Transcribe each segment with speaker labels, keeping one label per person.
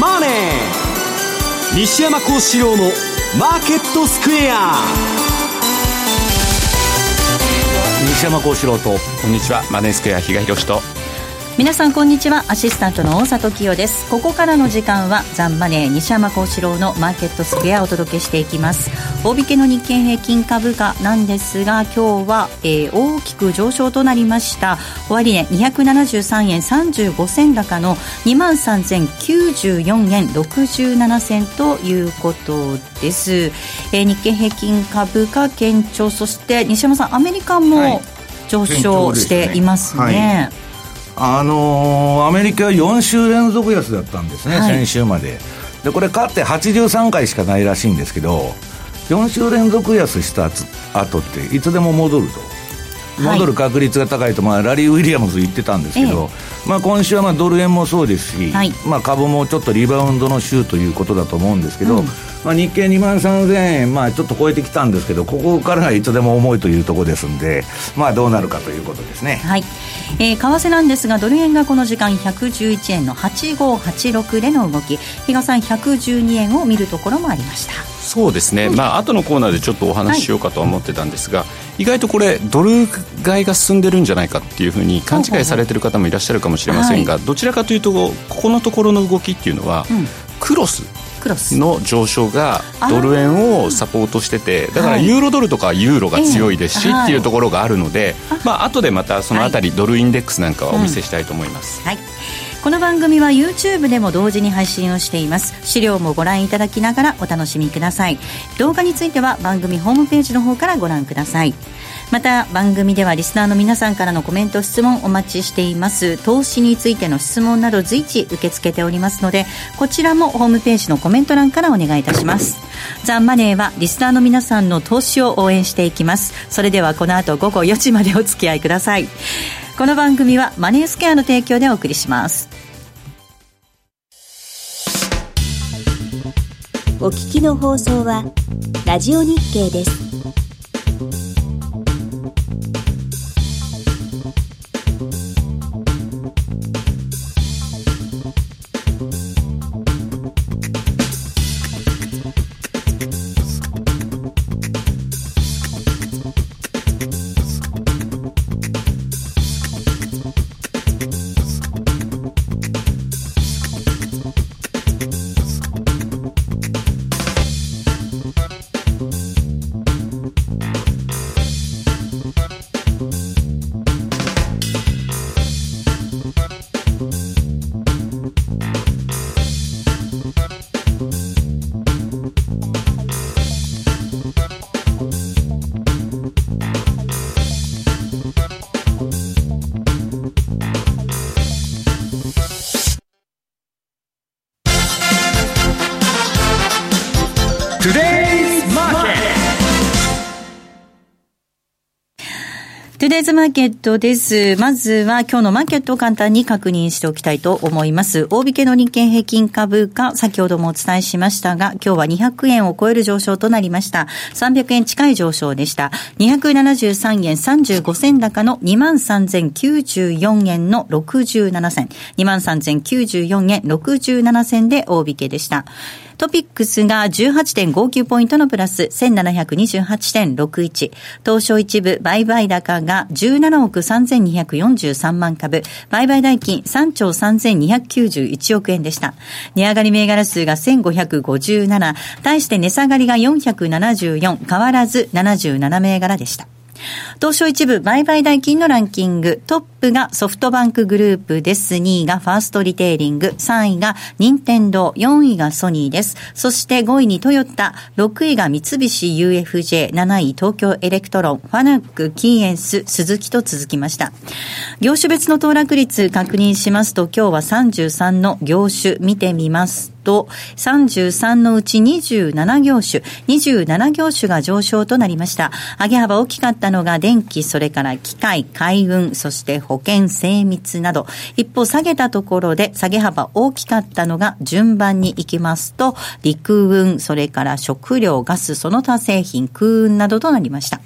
Speaker 1: マネー」西山幸四郎の「マーケットスクエア」
Speaker 2: 西山幸四郎とこんにちは。マネースクエア比嘉宏と。
Speaker 3: 皆さんこんにちは。アシスタントの大里清です。ここからの時間はザンマネー西山幸四郎のマーケットスクエアをお届けしていきます。大引けの日経平均株価なんですが今日は、えー、大きく上昇となりました。終値273円35銭高の2万3094円67銭ということです、えー、日経平均株価堅調。そして西山さんアメリカも上昇していますね、はい
Speaker 2: あのー、アメリカは4週連続安だったんですね、はい、先週まで。で、これ、勝って83回しかないらしいんですけど、4週連続安した後っていつでも戻ると。戻る確率が高いと、まあ、ラリー・ウィリアムズ言ってたんですけど、ええ、まあ、今週はまあドル円もそうですし、はい、まあ、株もちょっとリバウンドの週ということだと思うんですけど、うん、まあ、日経2万3000円、まあ、ちょっと超えてきたんですけどここからはいつでも重いというところですんで、まあ、どうなるかということですね。
Speaker 3: はい。えー、為替なんですがドル円がこの時間111円の8586での動き。比嘉さん112円を見るところもありました。
Speaker 4: そうですね、うん、まあ後のコーナーでちょっとお話ししようかと思ってたんですが、はい、意外とこれドル買いが進んでるんじゃないかっていうふうに勘違いされてる方もいらっしゃるかもしれませんが、はい、どちらかというとここのところの動きっていうのは、うん、クロスの上昇がドル円をサポートしててだからユーロドルとかユーロが強いですしっていうところがあるので、まあ後でまたそのあたりドルインデックスなんかはお見せしたいと思います。
Speaker 3: はい。この番組は YouTube でも同時に配信をしています。資料もご覧いただきながらお楽しみください。動画については番組ホームページの方からご覧くださいまた番組ではリスナーの皆さんからのコメント質問お待ちしています。投資についての質問など随時受け付けておりますのでこちらもホームページのコメント欄からお願いいたします。ザンマネーはリスナーの皆さんの投資を応援していきます。それではこの後午後4時までお付き合いください。この番組はマネースケアの提供でお送りします。
Speaker 5: お聞きの放送はラジオ日経です。
Speaker 3: デイズマーケットです。まずは今日のマーケットを簡単に確認しておきたいと思います。大引けの日経平均株価、先ほどもお伝えしましたが、今日は200円を超える上昇となりました。300円近い上昇でした。273円35銭高の23,094円の67銭。23,094円67銭で大引けでした。トピックスが18.59ポイントのプラス1728.61。東証一部売買高が17億3243万株。売買代金3兆3291億円でした。値上がり銘柄数が1557。対して値下がりが474。変わらず77銘柄でした。東証一部売買代金のランキング、トップがソフトバンクグループです。2位がファーストリテイリング、3位が任天堂、4位がソニーです。そして5位にトヨタ、6位が三菱 UFJ、7位東京エレクトロン、ファナック、キーエンス、スズキと続きました。業種別の騰落率確認しますと、今日は33の業種。見てみます。と、33のうち27業種、27業種が上昇となりました。上げ幅大きかったのが電気、それから機械、海運、そして保険、精密など、一方下げたところで下げ幅大きかったのが順番に行きますと、陸運、それから食料、ガス、その他製品、空運などとなりました。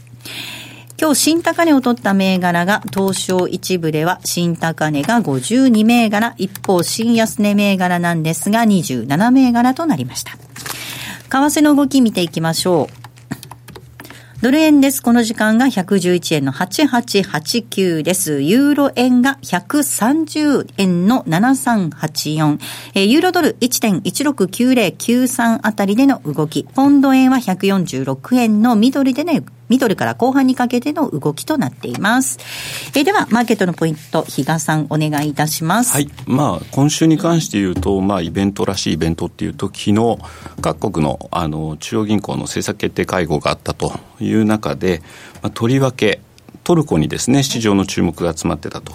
Speaker 3: 今日新高値を取った銘柄が東証一部では新高値が52銘柄、一方新安値銘柄なんですが27銘柄となりました。為替の動き見ていきましょう。ドル円です。この時間が111円の8889です。ユーロ円が130円の7384。えー、ユーロドル1.169093あたりでの動き。ポンド円は146円のミドルでね、ミドルから後半にかけての動きとなっています。えー、では、マーケットのポイント、比嘉さん、お願いいたします。
Speaker 4: はい。まあ、今週に関して言うと、まあ、イベントらしいイベントっていうと、昨日、各国の、あの、中央銀行の政策決定会合があったという中で、まあ、とりわけ、トルコにですね、市場の注目が集まってたと。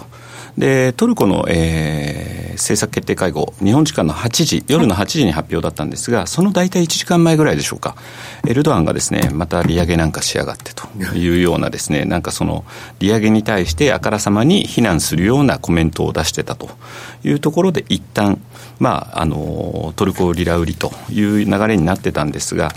Speaker 4: で、トルコの、えー、政策決定会合、日本時間の8時、夜の8時に発表だったんですが、その大体1時間前ぐらいでしょうか、エルドアンがですね、また利上げなんかしやがってというようなですね、なんかその、利上げに対してあからさまに非難するようなコメントを出してたというところで、一旦、まあ、あの、トルコリラ売りという流れになってたんですが、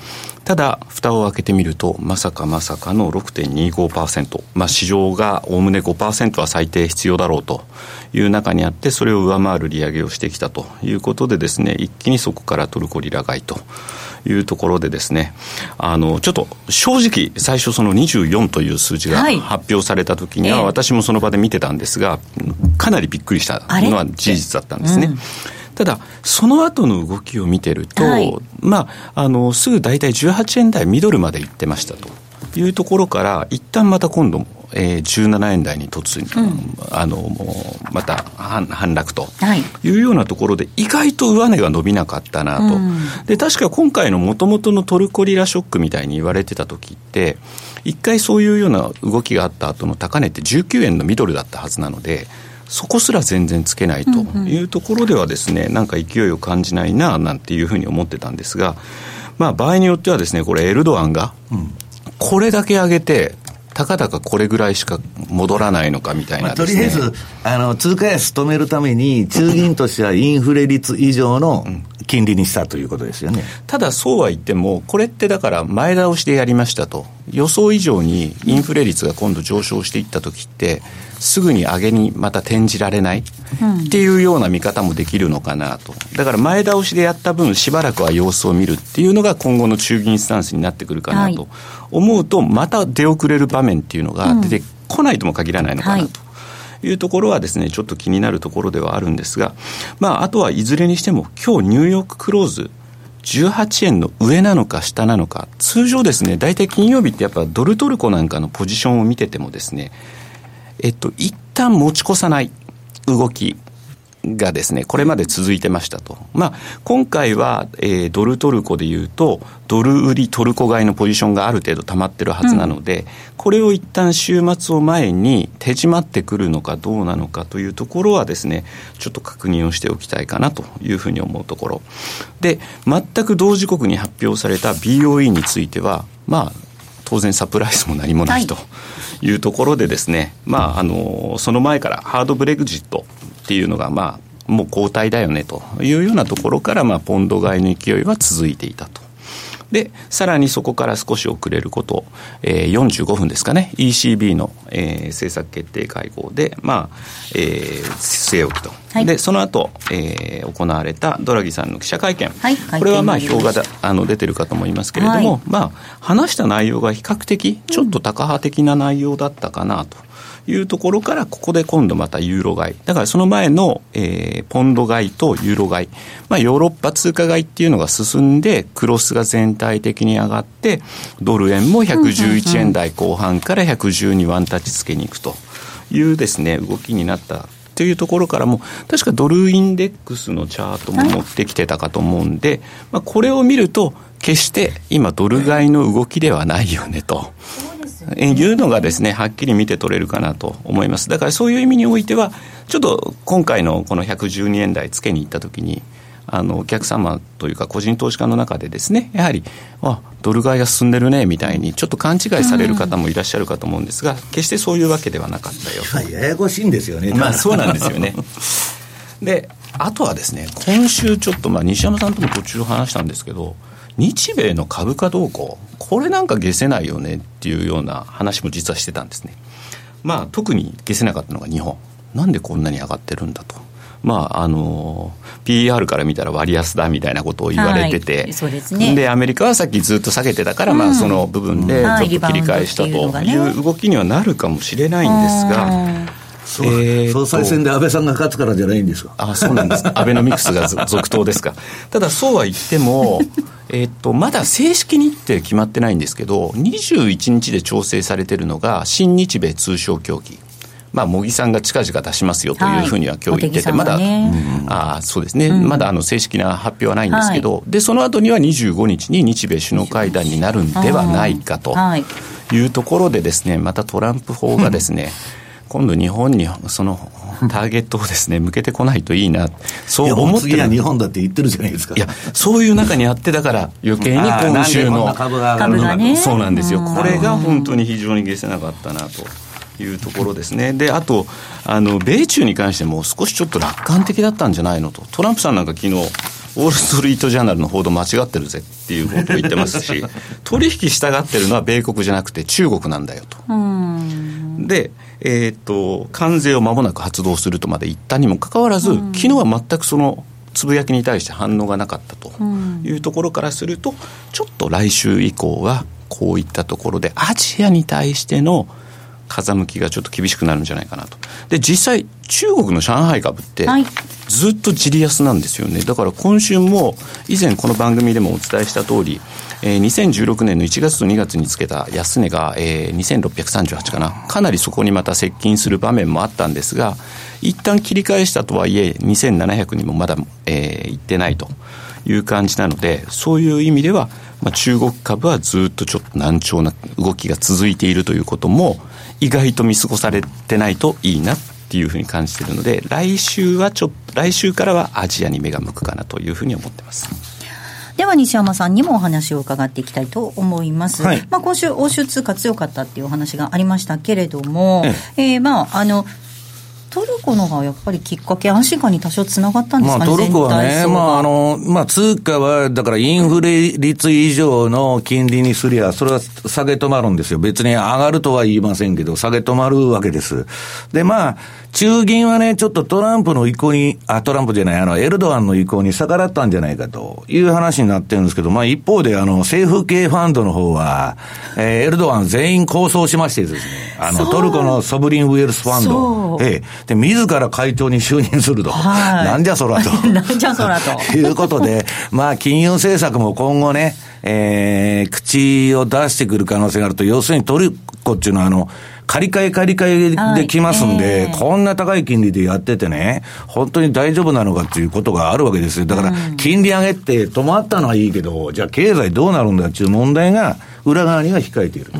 Speaker 4: ただ、蓋を開けてみると、まさかまさかの6.25%、まあ、市場がおおむね5%は最低必要だろうという中にあって、それを上回る利上げをしてきたということで、ですね一気にそこからトルコリラ買いと。いうところでですね、あの、ちょっと正直、最初その24という数字が発表された時には、私もその場で見てたんですが、かなりびっくりしたのは事実だったんですね。うんただ、その後の動きを見てると、はい、まあ、あの、すぐ大体18円台ミドルまで行ってましたと。いうところから、一旦また今度、えー、17円台に突入、うん、あのもうまた反反落と。い。うようなところで、意外と上値が伸びなかったなと、うん、で確か今回のもともとのトルコリラショックみたいに言われてた時って、一回そういうような動きがあった後の高値って19円のミドルだったはずなので、そこすら全然つけないというところではですね、なんか勢いを感じないななんていうふうに思ってたんですが、まあ、場合によってはですね、これエルドアンが、これだけ上げて、たかだかこれぐらいしか戻らないのかみたいな、ね。
Speaker 2: まあ、とりあえずあの、通貨安止めるために、中銀としてはインフレ率以上の金利にしたということですよね、
Speaker 4: ただ、そうは言っても、これってだから前倒しでやりましたと、予想以上にインフレ率が今度上昇していったときって、すぐに上げにまた転じられないっていうような見方もできるのかなと。だから前倒しでやった分、しばらくは様子を見るっていうのが今後の中銀スタンスになってくるかなと思うと、また出遅れる場面っていうのが出てこないとも限らないのかなと。い。うところはですね、ちょっと気になるところではあるんですが、まあ、あとはいずれにしても、今日ニューヨーククローズ、18円の上なのか下なのか、通常ですね、大体金曜日ってやっぱドルトルコなんかのポジションを見ててもですね、えっと、一旦持ち越さない動きがですね、これまで続いてましたと。まあ、今回は、えー、ドルトルコでいうと、ドル売りトルコ買いのポジションがある程度溜まってるはずなので、うん、これを一旦週末を前に手締まってくるのかどうなのかというところはですね、ちょっと確認をしておきたいかなというふうに思うところ。で、全く同時刻に発表された BOE については、まあ、当然サプライズも何もないと。はいいうところでですね、まあ、あの、その前からハードブレグジットっていうのが、まあ、もう後退だよねというようなところから、まあ、ポンド買いの勢いは続いていたと。で、さらにそこから少し遅れること、えー、45分ですかね、ECB の、えー、政策決定会合で、まあ、えー、据え置きと。はい、で、その後、えー、行われたドラギさんの記者会見。はい、これはまあ、表がだあの出てるかと思いますけれども、はい、まあ、話した内容が比較的、ちょっとタカ派的な内容だったかなと。いうところから、ここで今度またユーロ買い。だからその前の、えー、ポンド買いとユーロ買い。まあ、ヨーロッパ通貨買いっていうのが進んで、クロスが全体的に上がって、ドル円も111円台後半から110にワンタッチつけに行くというですね、動きになったというところからも、確かドルインデックスのチャートも持ってきてたかと思うんで、まあ、これを見ると、決して今ドル買いの動きではないよねと。いうのがですね、はっきり見て取れるかなと思います。だからそういう意味においては、ちょっと今回のこの112円台つけに行ったときに、あのお客様というか個人投資家の中でですねやはりあドル買いが進んでるねみたいにちょっと勘違いされる方もいらっしゃるかと思うんですが、決してそういうわけではなかったよ
Speaker 2: ややこしいんですよね
Speaker 4: まあそうなんですよねであとはですね今週ちょっとまあ西山さんとも途中話したんですけど日米の株価動向、これなんか消せないよねっていうような話も実はしてたんですね。まあ、特に消せなかったのが日本。なんでこんなに上がってるんだと。まあ、あの PR から見たら割安だみたいなことを言われてて、はい、
Speaker 3: そうですね、
Speaker 4: でアメリカはさっきずっと下げてたから、うん、まあ、その部分でちょっと切り返したという動きにはなるかもしれないんですが。
Speaker 2: そう、えー、総裁選で安倍さんが勝つからじゃないんですか。
Speaker 4: あそうなんです。アベノミクスが続投ですか。ただそうは言っても、えっと、まだ正式にって決まってないんですけど、21日で調整されてるのが、新日米通商協議。まあ、茂木さんが近々出しますよというふうには今日言ってて、はい、まだ、あそうですね、うん、まだあの正式な発表はないんですけど、はい、でその後には25日に日米首脳会談になるんではないかとい。うところでですね、またトランプ法がですね、今度日本にそのターゲットをですね、向けてこないといいな、
Speaker 2: そう思って次は日本だって言ってるじゃないですか。
Speaker 4: いや、そういう中にあってだから余計に今週の
Speaker 3: 株が上がるのか、ね、
Speaker 4: そうなんですよ。これが本当に非常に消せなかったなと。いうところですね。で、あと、あの、米中に関しても少しちょっと楽観的だったんじゃないのと。トランプさんなんか昨日、ウォール・ストリート・ジャーナルの報道間違ってるぜっていうことを言ってますし、取引したがってるのは米国じゃなくて中国なんだよと。で、えー、っと、関税を間もなく発動するとまで言ったにもかかわらず、昨日は全くそのつぶやきに対して反応がなかったというところからすると、ちょっと来週以降は、こういったところで、アジアに対しての風向きがちょっと厳しくなるんじゃないかなと。で、実際、中国の上海株って、ずっとじり安なんですよね。だから今週も、以前この番組でもお伝えした通り、えー、2016年の1月と2月につけた安値が、えー、2638かな。かなりそこにまた接近する場面もあったんですが、一旦切り返したとはいえ、2700にもまだ、えー、行ってないという感じなので、そういう意味では、まあ、中国株はずっとちょっと難聴な動きが続いているということも、意外と見過ごされてないといいなっていうふうに感じているので、来週はちょ来週からはアジアに目が向くかなというふうに思ってます。
Speaker 3: では西山さんにもお話を伺っていきたいと思います。はい、まあ今週欧州通貨強かったっていうお話がありましたけれども、えええー、まああのトルコのがやっぱりきっかけ、安心感に多少つながったんですかね、
Speaker 2: まあ、トルコはね、まああのまあ、通貨は、だからインフレ率以上の金利にすりゃ、それは下げ止まるんですよ。別に上がるとは言いませんけど、下げ止まるわけです。で、まあ、中銀はね、ちょっとトランプの意向に、あ、トランプじゃない、あの、エルドアンの意向に逆らったんじゃないかという話になってるんですけど、まあ一方で、あの、政府系ファンドの方は、えー、エルドアン全員構想しましてですね、あの、トルコのソブリンウェルスファンド、ええ、で、自ら会長に就任すると。はい、なんじゃそらと。
Speaker 3: なんじゃそらと。
Speaker 2: いうことで、まあ金融政策も今後ね、えー、口を出してくる可能性があると、要するにトルコっていうのは、あの、借り換え借り換えできますんで、えー、こんな高い金利でやっててね、本当に大丈夫なのかっていうことがあるわけですよ。だから、金利上げって止まったのはいいけど、じゃあ経済どうなるんだっていう問題が、裏側には控えていると。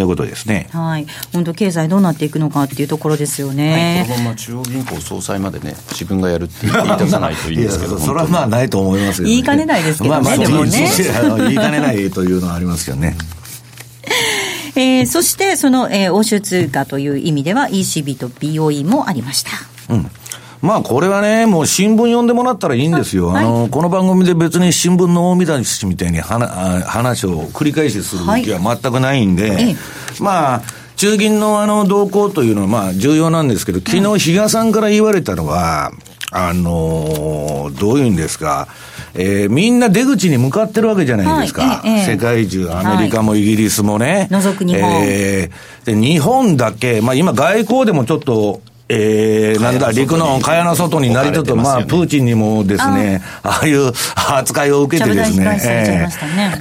Speaker 2: いうことですね。
Speaker 3: はい。本当経済どうなっていくのかっていうところですよね。
Speaker 4: はい、このまま中央銀行総裁までね、自分がやるって言い出さないといいんですけど。
Speaker 2: それはまあないと思いますけど、
Speaker 3: ね、言いかねないですけどね。まあまあ、でもね。
Speaker 2: 言いかねないというのはありますけどね。
Speaker 3: えー、そして、その、えー、欧州通貨という意味では ECB と BOE もありました。
Speaker 2: うん。まあこれはね、もう新聞読んでもらったらいいんですよ。あの、この番組で別に新聞の大見出しみたいに話を繰り返しする気は全くないんで、はい、まあ、中銀のあの動向というのはまあ重要なんですけど、昨日比嘉さんから言われたのは、あのー、どういうんですか、えー、みんな出口に向かってるわけじゃないですか。はいええ、世界中、アメリカもイギリスもね。
Speaker 3: はい、除く日本。
Speaker 2: えー、で、日本だけ、まあ今外交でもちょっと、えー、なんだ、陸の蚊帳の外になりつつ、まあ、プーチンにもですね、ああいう扱いを受けてですね、え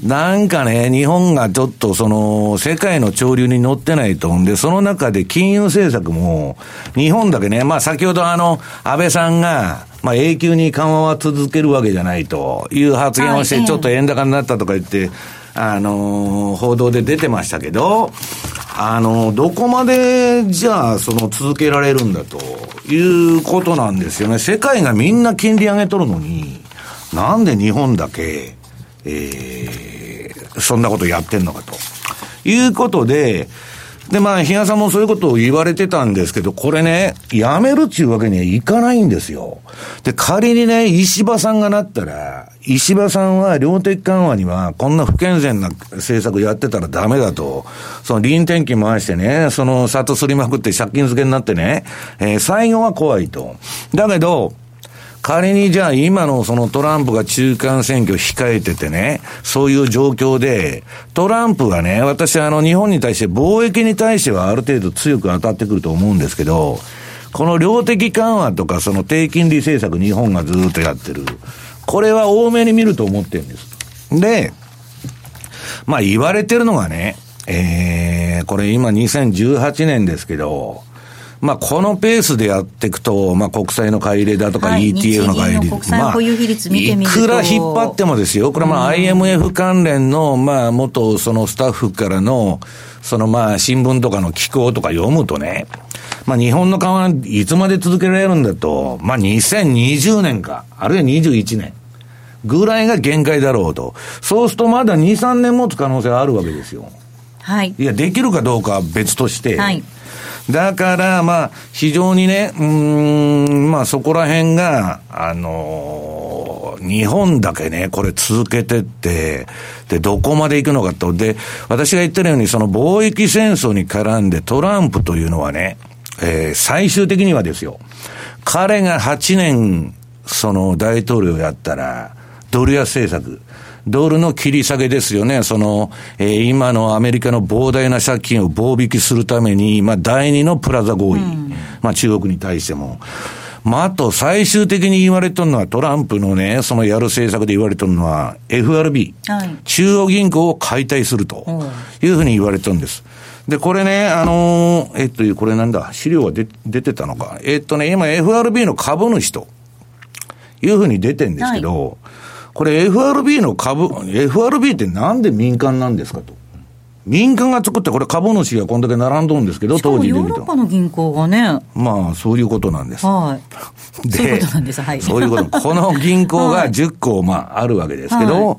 Speaker 2: ー、なんかね、日本がちょっとその、世界の潮流に乗ってないと。んで、その中で金融政策も、日本だけね、まあ先ほどあの、安倍さんが、まあ永久に緩和は続けるわけじゃないという発言をして、ちょっと円高になったとか言って、あの、報道で出てましたけど、あの、どこまで、じゃあ、その、続けられるんだということなんですよね。世界がみんな金利上げとるのに、なんで日本だけ、えー、そんなことやってんのかと。いうことで、で、まあ、比嘉さんもそういうことを言われてたんですけど、これね、やめるっていうわけにはいかないんですよ。で、仮にね、石破さんがなったら、石破さんは量的緩和には、こんな不健全な政策やってたらダメだと。その臨転機回してね、その里すりまくって借金漬けになってね、えー、最後は怖いと。だけど、仮にじゃあ今のそのトランプが中間選挙控えててね、そういう状況で、トランプがね、私あの日本に対して貿易に対してはある程度強く当たってくると思うんですけど、この量的緩和とかその低金利政策日本がずっとやってる。これは多めに見ると思ってるんです。で、まあ言われてるのがね、えー、これ今2018年ですけど、まあ、このペースでやっていくと、まあ、国債の買い入れだとか ETF の買い入れ、まあ、いくら引っ張ってもですよ、これまあ IMF 関連の、まあ、元そのスタッフからの、そのまあ、新聞とかの寄稿とか読むとね、まあ、日本の緩和いつまで続けられるんだと、まあ、2020年か、あるいは21年。ぐらいが限界だろうと。そうするとまだ2、3年持つ可能性あるわけですよ。
Speaker 3: はい。
Speaker 2: いや、できるかどうかは別として。はい。だから、まあ、非常にね、うん、まあ、そこら辺が、あのー、日本だけね、これ続けてって、で、どこまで行くのかと。で、私が言ってるように、その貿易戦争に絡んでトランプというのはね、えー、最終的にはですよ、彼が8年、その大統領やったら、ドル安政策、ドルの切り下げですよね。その、えー、今のアメリカの膨大な借金を棒引きするために、まあ、第二のプラザ合意。うん、まあ、中国に対しても。まあ、あと、最終的に言われてるのは、トランプのね、そのやる政策で言われてるのは、FRB。はい、中央銀行を解体するというふうに言われてるんです。で、これね、あのー、えっと、これなんだ、資料は出出てたのか。えっとね、今 FRB の株主というふうに出てるんですけど、はいこれ FRB の株、FRB ってなんで民間なんですかと。民間が作ってこれ株主がこんだけ並んどるんですけど、当時で見
Speaker 3: ヨーロッパの銀行がね。
Speaker 2: まあ、そういうことなんです。
Speaker 3: はい。で、そういうことなんです。はい。
Speaker 2: そういうこと。この銀行が10個、まあ、あるわけですけど、はい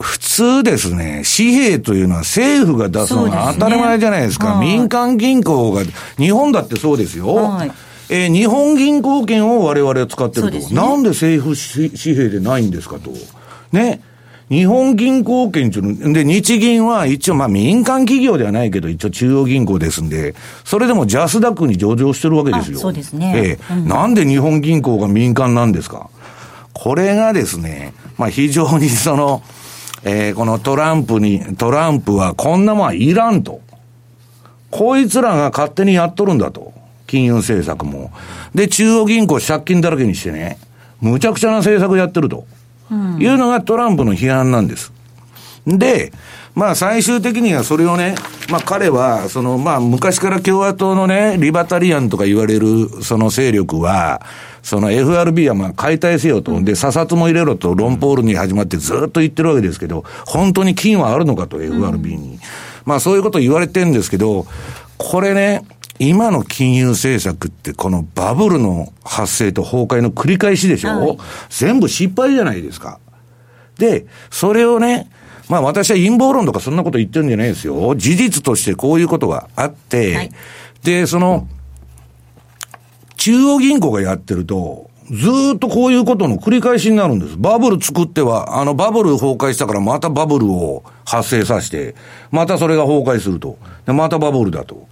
Speaker 2: 普通ですね、紙幣というのは政府が出すのが当たり前じゃないですか。すねはい、民間銀行が、日本だってそうですよ。はいえー、日本銀行券を我々は使ってると。ね、なんで政府紙幣でないんですかと。ね。日本銀行券っていうの、で、日銀は一応まあ民間企業ではないけど、一応中央銀行ですんで、それでもジャスダックに上場してるわけですよ。
Speaker 3: そうですね。
Speaker 2: えー、うん、なんで日本銀行が民間なんですかこれがですね、まあ非常にその、えー、このトランプに、トランプはこんなもんいらんと。こいつらが勝手にやっとるんだと。金融政策も。で、中央銀行借金だらけにしてね、むちゃくちゃな政策やってると。いうのがトランプの批判なんです。で、まあ最終的にはそれをね、まあ彼は、そのまあ昔から共和党のね、リバタリアンとか言われるその勢力は、その FRB はまあ解体せよと、で、査察も入れろと、ロンポールに始まってずっと言ってるわけですけど、本当に金はあるのかと、FRB に。まあそういうこと言われてるんですけど、これね、今の金融政策ってこのバブルの発生と崩壊の繰り返しでしょ、はい、全部失敗じゃないですか。で、それをね、まあ私は陰謀論とかそんなこと言ってるんじゃないですよ。事実としてこういうことがあって、はい、で、その、中央銀行がやってると、ずっとこういうことの繰り返しになるんです。バブル作っては、あのバブル崩壊したからまたバブルを発生させて、またそれが崩壊すると。で、またバブルだと。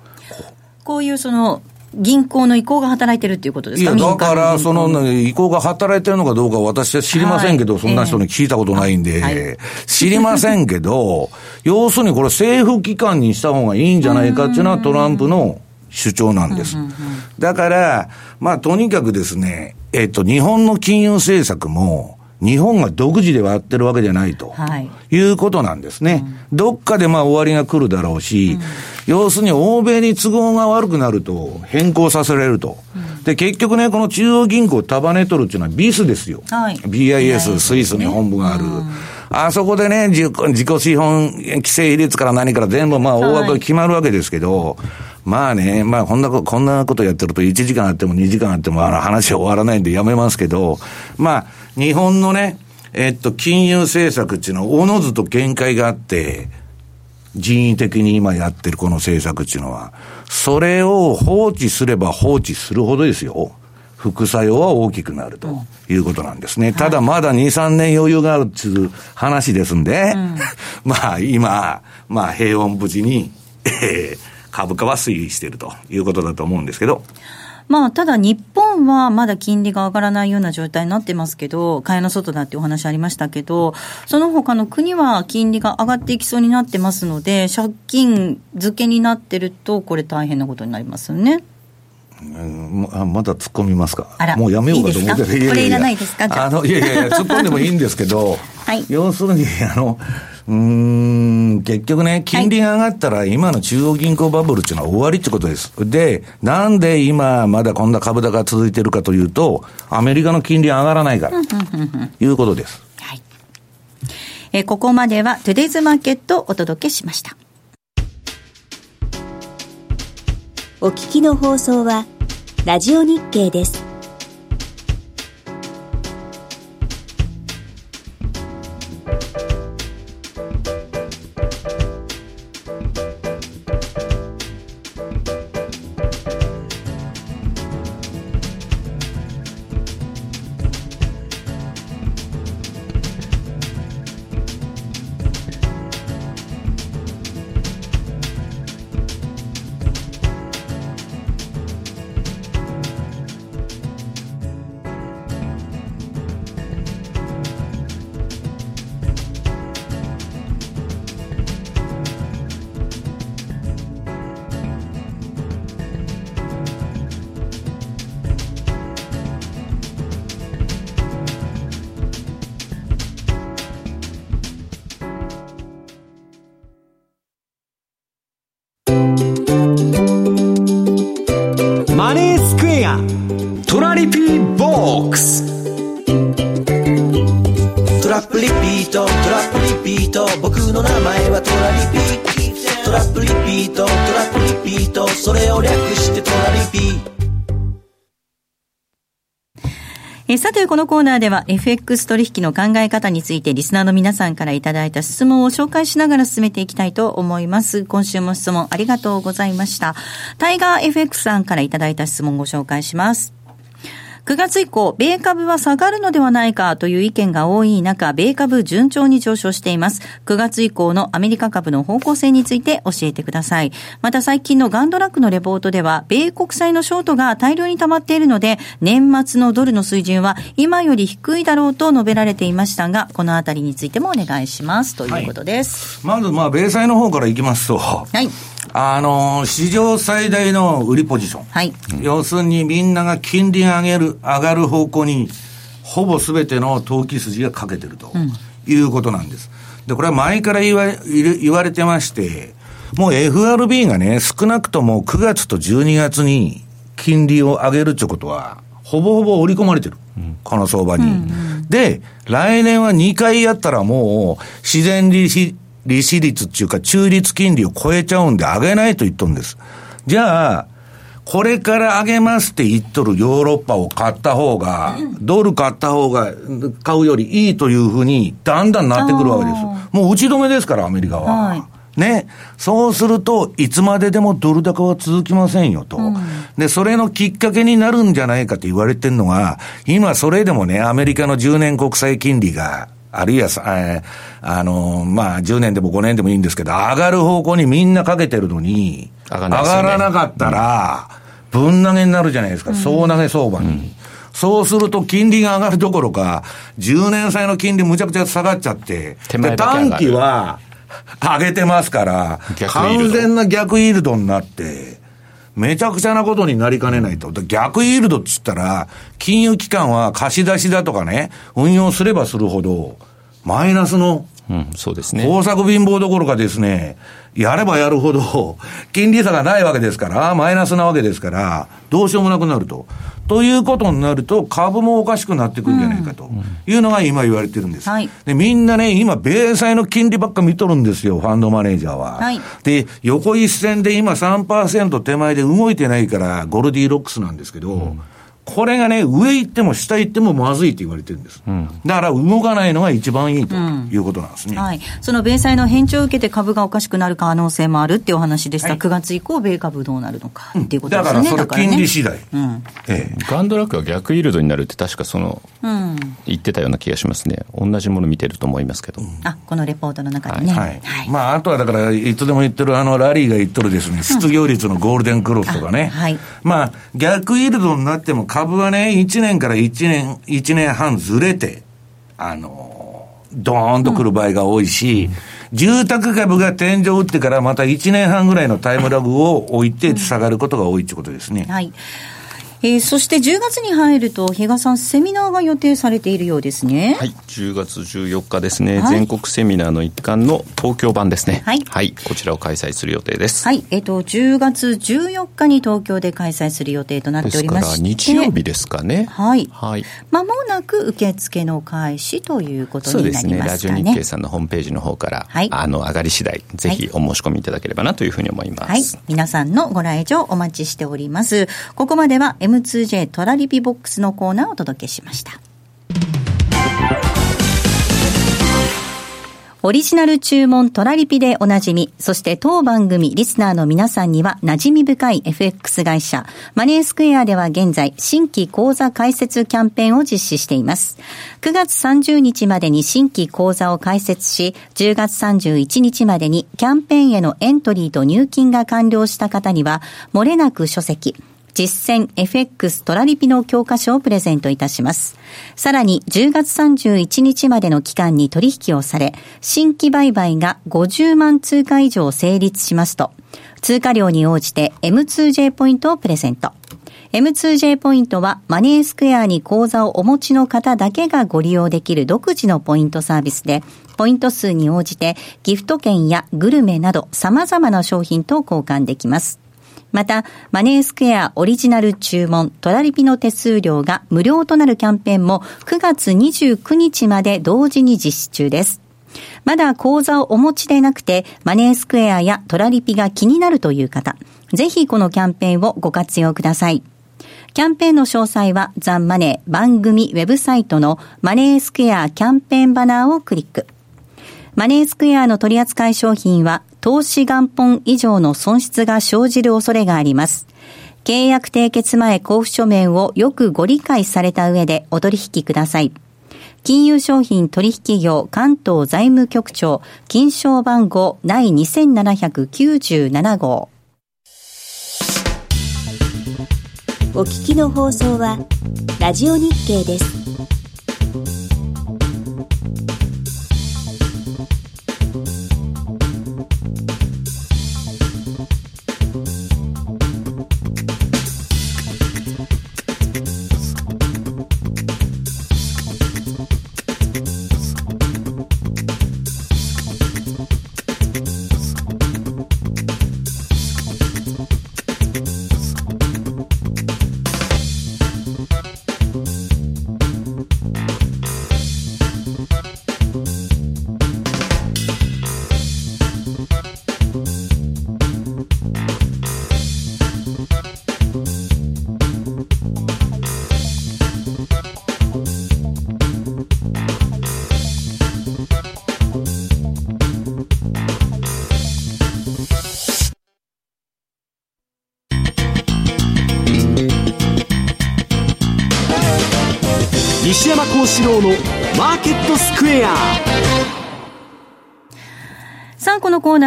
Speaker 3: こういうその、銀行の意向が働いてるっていうことですか？
Speaker 2: いや、だから、その、意向が働いてるのかどうか私は知りませんけど、はい、そんな人に聞いたことないんで、はい、知りませんけど、要するにこれ政府機関にした方がいいんじゃないかっていうのはトランプの主張なんです。だから、まあ、とにかくですね、えっと、日本の金融政策も、日本が独自で割ってるわけじゃないと、はい、いうことなんですね。うん、どっかでまあ終わりが来るだろうし、うん、要するに欧米に都合が悪くなると変更させられると。うん、で、結局ね、この中央銀行束ねとるっていうのはビスですよ。はい、BIS、スイスに本部がある。あそこでね、自己資本規制比率から何から全部まあ大枠が決まるわけですけど、はいまあね、まあこんな、こんなことやってると1時間あっても2時間あってもあの話は終わらないんでやめますけど、まあ日本のね、えっと、金融政策っていうのはおのずと限界があって、人為的に今やってるこの政策っていうのは、それを放置すれば放置するほどですよ。副作用は大きくなるということなんですね。ただまだ2、3年余裕があるっていう話ですんで、まあ今、まあ平穏無事に、えー、株価は推移しているということだと思うんですけど、
Speaker 3: まあ、ただ日本はまだ金利が上がらないような状態になってますけど、買いの外だってお話ありましたけど、その他の国は金利が上がっていきそうになってますので、借金付けになってると、これ大変なことになりますよね。
Speaker 2: うんあまだ突っ込みますか？もうやめようかと思って。
Speaker 3: いいこれいらないですか？あ。
Speaker 2: あのいやいやいや突っ込んでもいいんですけど、
Speaker 3: はい。
Speaker 2: 要するにあのうーん結局ね、金利が上がったら、今の中央銀行バブルっていうのは終わりってことです。で、なんで今、まだこんな株高が続いてるかというと、アメリカの金利上がらないから、いうことです。
Speaker 3: はい。えーここまでは、トゥデイズマーケットをお届けしました。
Speaker 5: お聞きの放送はラジオ日経です。
Speaker 3: このコーナーでは FX 取引の考え方についてリスナーの皆さんからいただいた質問を紹介しながら進めていきたいと思います。今週も質問ありがとうございました。タイガー FX さんからいただいた質問をご紹介します。9月以降、米株は下がるのではないかという意見が多い中、米株順調に上昇しています。9月以降のアメリカ株の方向性について教えてください。また最近のガンドラックのレポートでは、米国債のショートが大量に溜まっているので、年末のドルの水準は今より低いだろうと述べられていましたが、このあたりについてもお願いします。ということです。
Speaker 2: まず、まあ、米債の方からいきますと、
Speaker 3: はい。
Speaker 2: あの、史上最大の売りポジション。
Speaker 3: はい。
Speaker 2: 要するにみんなが金利が上げる、上がる方向に、ほぼすべての投機筋がかけてると、いうことなんです。で、これは前から言わ言われてまして、もう FRB がね、少なくとも9月と12月に金利を上げるってことは、ほぼほぼ織り込まれてる。この相場に。で、来年は2回やったらもう、自然利子、利子率っていうか中立金利を超えちゃうんで上げないと言っとるんです。じゃあ、これから上げますって言っとるヨーロッパを買った方が、ドル買った方が、買うよりいいというふうに、だんだんなってくるわけです。もう打ち止めですから、アメリカは。
Speaker 3: はい
Speaker 2: ね。そうすると、いつまででもドル高は続きませんよと。で、それのきっかけになるんじゃないかと言われてるのが、今それでもね、アメリカの10年国債金利が、あるいはさ、えーあのーまあ、10年でも5年でもいいんですけど、上がる方向にみんなかけてるのに、
Speaker 4: 上がね。
Speaker 2: らなかったら、ぶん投げになるじゃないですか、総投げ相場に。そうすると金利が上がるどころか、10年債の金利むちゃくちゃ下がっちゃって、短期は上げてますから、完全な逆イールドになって、めちゃくちゃなことになりかねないと。で逆イールドって言ったら、金融機関は貸し出しだとかね、運用すればするほど、マイナスの
Speaker 4: うん、そうですね。
Speaker 2: 工作貧乏どころかですね、やればやるほど、金利差がないわけですから、マイナスなわけですから、どうしようもなくなると。ということになると、株もおかしくなってくるんじゃないかというのが今言われてるんです。
Speaker 3: はい
Speaker 2: で、みんなね、今、米債の金利ばっか見とるんですよ、ファンドマネージャーは。
Speaker 3: はい
Speaker 2: で、横一線で今3%手前で動いてないから、ゴルディロックスなんですけど、これがね、上行っても下行ってもまずいって言われてるんです。だから動かないのが一番いいということなんですね。
Speaker 3: はい。その米債の返調を受けて株がおかしくなる可能性もあるっていうお話でした。
Speaker 2: はい
Speaker 3: 9月以降、米株どうなるのかっていうことですよね。
Speaker 2: だからそれ金利次第。
Speaker 3: うん。
Speaker 2: ええ
Speaker 4: ガンドラックは逆イールドになるって確かその
Speaker 3: うん。
Speaker 4: 言ってたような気がしますね同じもの見てると思いますけど、
Speaker 3: あ、このレポートの中でね。
Speaker 2: はい。まあ、あとはだから、いつでも言ってるあの、ラリーが言っとるですね、失業率のゴールデンクロスとかね。
Speaker 3: あはい
Speaker 2: まあ、逆イールドになっても株はね、1年から1年、1年半ずれて、あの、ドーンと来る場合が多いし、住宅株が天井打ってからまた1年半ぐらいのタイムラグを置いて下がることが多いってことですね。
Speaker 3: はい。えーそして10月に入ると、比嘉さん、セミナーが予定されているようですね。
Speaker 4: はい、10月14日ですね、
Speaker 3: はい
Speaker 4: 全国セミナーの一環の東京版ですね
Speaker 3: はい
Speaker 4: こちらを開催する予定です、
Speaker 3: はい。えっ、と、10月14日に東京で開催する予定となっておりまして。
Speaker 4: 日曜日ですかね
Speaker 3: はい。
Speaker 4: はい
Speaker 3: まもなく受付の開始ということ
Speaker 4: そう
Speaker 3: になり
Speaker 4: ですねラ
Speaker 3: ますかね。
Speaker 4: ジオ日経さんのホームページの方から、
Speaker 3: はい
Speaker 4: あの上がり次第ぜひお申し込みいただければなというふうに思います、
Speaker 3: はい。皆さんのご来場お待ちしております。ここまでは M2J トラリピボックスのコーナーをお届けしました。オリジナル注文トラリピでおなじみ、そして当番組リスナーの皆さんには馴染み深い FX 会社、マネースクエアでは現在、新規講座開設キャンペーンを実施しています。9月30日までに新規講座を開設し、10月31日までにキャンペーンへのエントリーと入金が完了した方には、漏れなく書籍、実践 FX トラリピの教科書をプレゼントいたします。さらに10月31日までの期間に取引をされ、新規売買が50万通貨以上成立しますと、通貨量に応じて M2J ポイントをプレゼント。M2J ポイントはマネースクエアに口座をお持ちの方だけがご利用できる独自のポイントサービスで、ポイント数に応じてギフト券やグルメなど様々な商品と交換できます。また、マネースクエアオリジナル注文トラリピの手数料が無料となるキャンペーンも9月29日まで同時に実施中です。まだ口座をお持ちでなくて、マネースクエアやトラリピが気になるという方、ぜひこのキャンペーンをご活用ください。キャンペーンの詳細はザンマネー番組ウェブサイトのマネースクエアキャンペーンバナーをクリック。マネースクエアの取扱い商品は投資元本以上の損失が生じる恐れがあります。契約締結前交付書面をよくご理解された上でお取引ください。金融商品取引業関東財務局長金賞番号第2797号。
Speaker 5: お聞きの放送はラジオ日経です。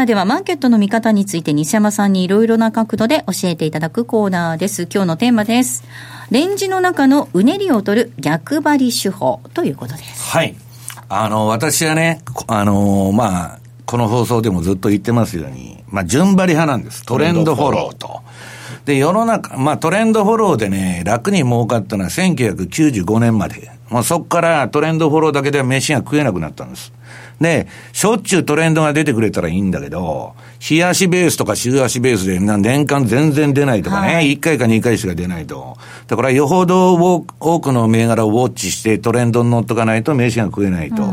Speaker 3: ではマーケットの見方について西山さんにいろいろな角度で教えていただくコーナーです。今日のテーマです。レンジの中のうねりを取る逆張り手法ということです。
Speaker 2: はい。あの、私はね、あの、まあ、この放送でもずっと言ってますように、まあ、順張り派なんです。トレンドフォローと。で、世の中、まあ、トレンドフォローでね、楽に儲かったのは1995年まで。もうそこからトレンドフォローだけでは飯が食えなくなったんです。で、しょっちゅうトレンドが出てくれたらいいんだけど、日足ベースとか週足ベースでな年間全然出ないとかね、
Speaker 3: はい
Speaker 2: 1回か2回しか出ないと。だからよほど多多くの銘柄をウォッチしてトレンドに乗っとかないと飯が食えないと。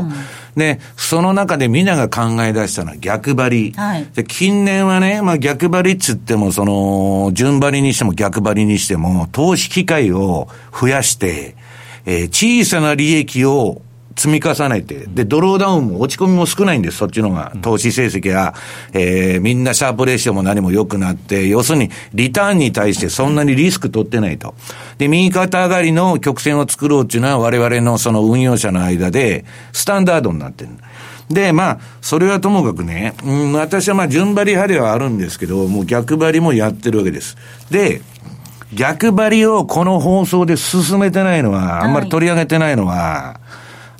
Speaker 2: で、その中で皆が考え出したのは逆張り。
Speaker 3: はい
Speaker 2: で、近年はね、まあ逆張りっつっても、その、順張りにしても逆張りにしても、投資機会を増やして、えー小さな利益を積み重ねて、で、ドローダウンも落ち込みも少ないんです、そっちの方が。投資成績が、えーみんなシャープレーションも何も良くなって、要するに、リターンに対してそんなにリスク取ってないと。で、右肩上がりの曲線を作ろうっていうのは我々のその運用者の間で、スタンダードになってる。で、まあ、それはともかくね、うん、私はまあ、順張り派ではあるんですけど、もう逆張りもやってるわけです。で、逆張りをこの放送で進めてないのは、あんまり取り上げてないのは、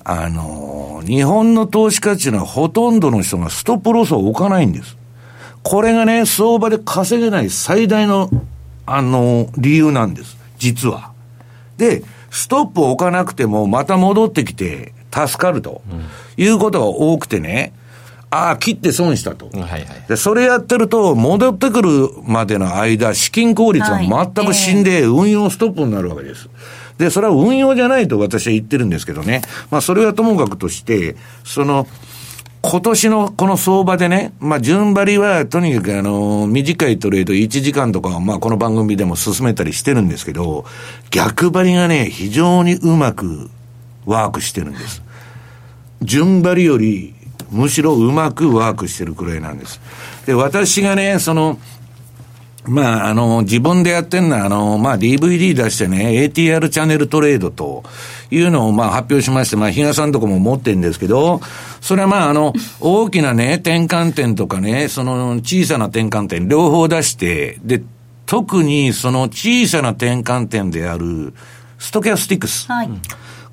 Speaker 2: あの、日本の投資家っていうのはほとんどの人がストップロスを置かないんです。これがね、相場で稼げない最大の、あの、理由なんです。実は。で、ストップを置かなくてもまた戻ってきて助かると、いうことが多くてね、ああ、切って損したと。
Speaker 6: はいはい。
Speaker 2: で、それやってると、戻ってくるまでの間、資金効率が全く死んで、運用ストップになるわけです。で、それは運用じゃないと私は言ってるんですけどね。まあ、それはともかくとして、その、今年のこの相場でね、まあ、順張りはとにかくあの、短いトレード1時間とか、まあ、この番組でも進めたりしてるんですけど、逆張りがね、非常にうまくワークしてるんです。順張りより、むしろうまくワークしてるくらいなんです。で、私がね、その、まあ、あの、自分でやってんのは、あの、まあ、DVD 出してね、ATR チャンネルトレードというのを、まあ、発表しまして、まあ、比嘉さんとこも持ってるんですけど、それはまあ、あの、大きなね、転換点とかね、その小さな転換点、両方出して、で、特にその小さな転換点である、ストキャスティックス。
Speaker 3: はい。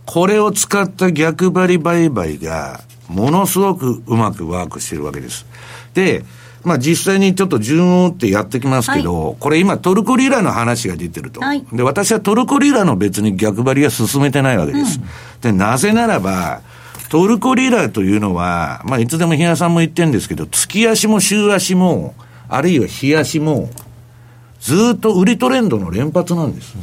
Speaker 2: これを使った逆張り売買が、ものすごくうまくワークしてるわけです。で、まあ実際にちょっと順を追ってやってきますけど、これ今トルコリラの話が出てると。
Speaker 3: はい
Speaker 2: で、私はトルコリラの別に逆張りは進めてないわけです。で、なぜならば、トルコリラというのは、まあいつでも比嘉さんも言ってるんですけど、月足も週足も、あるいは日足も、ずーっと売りトレンドの連発なんです。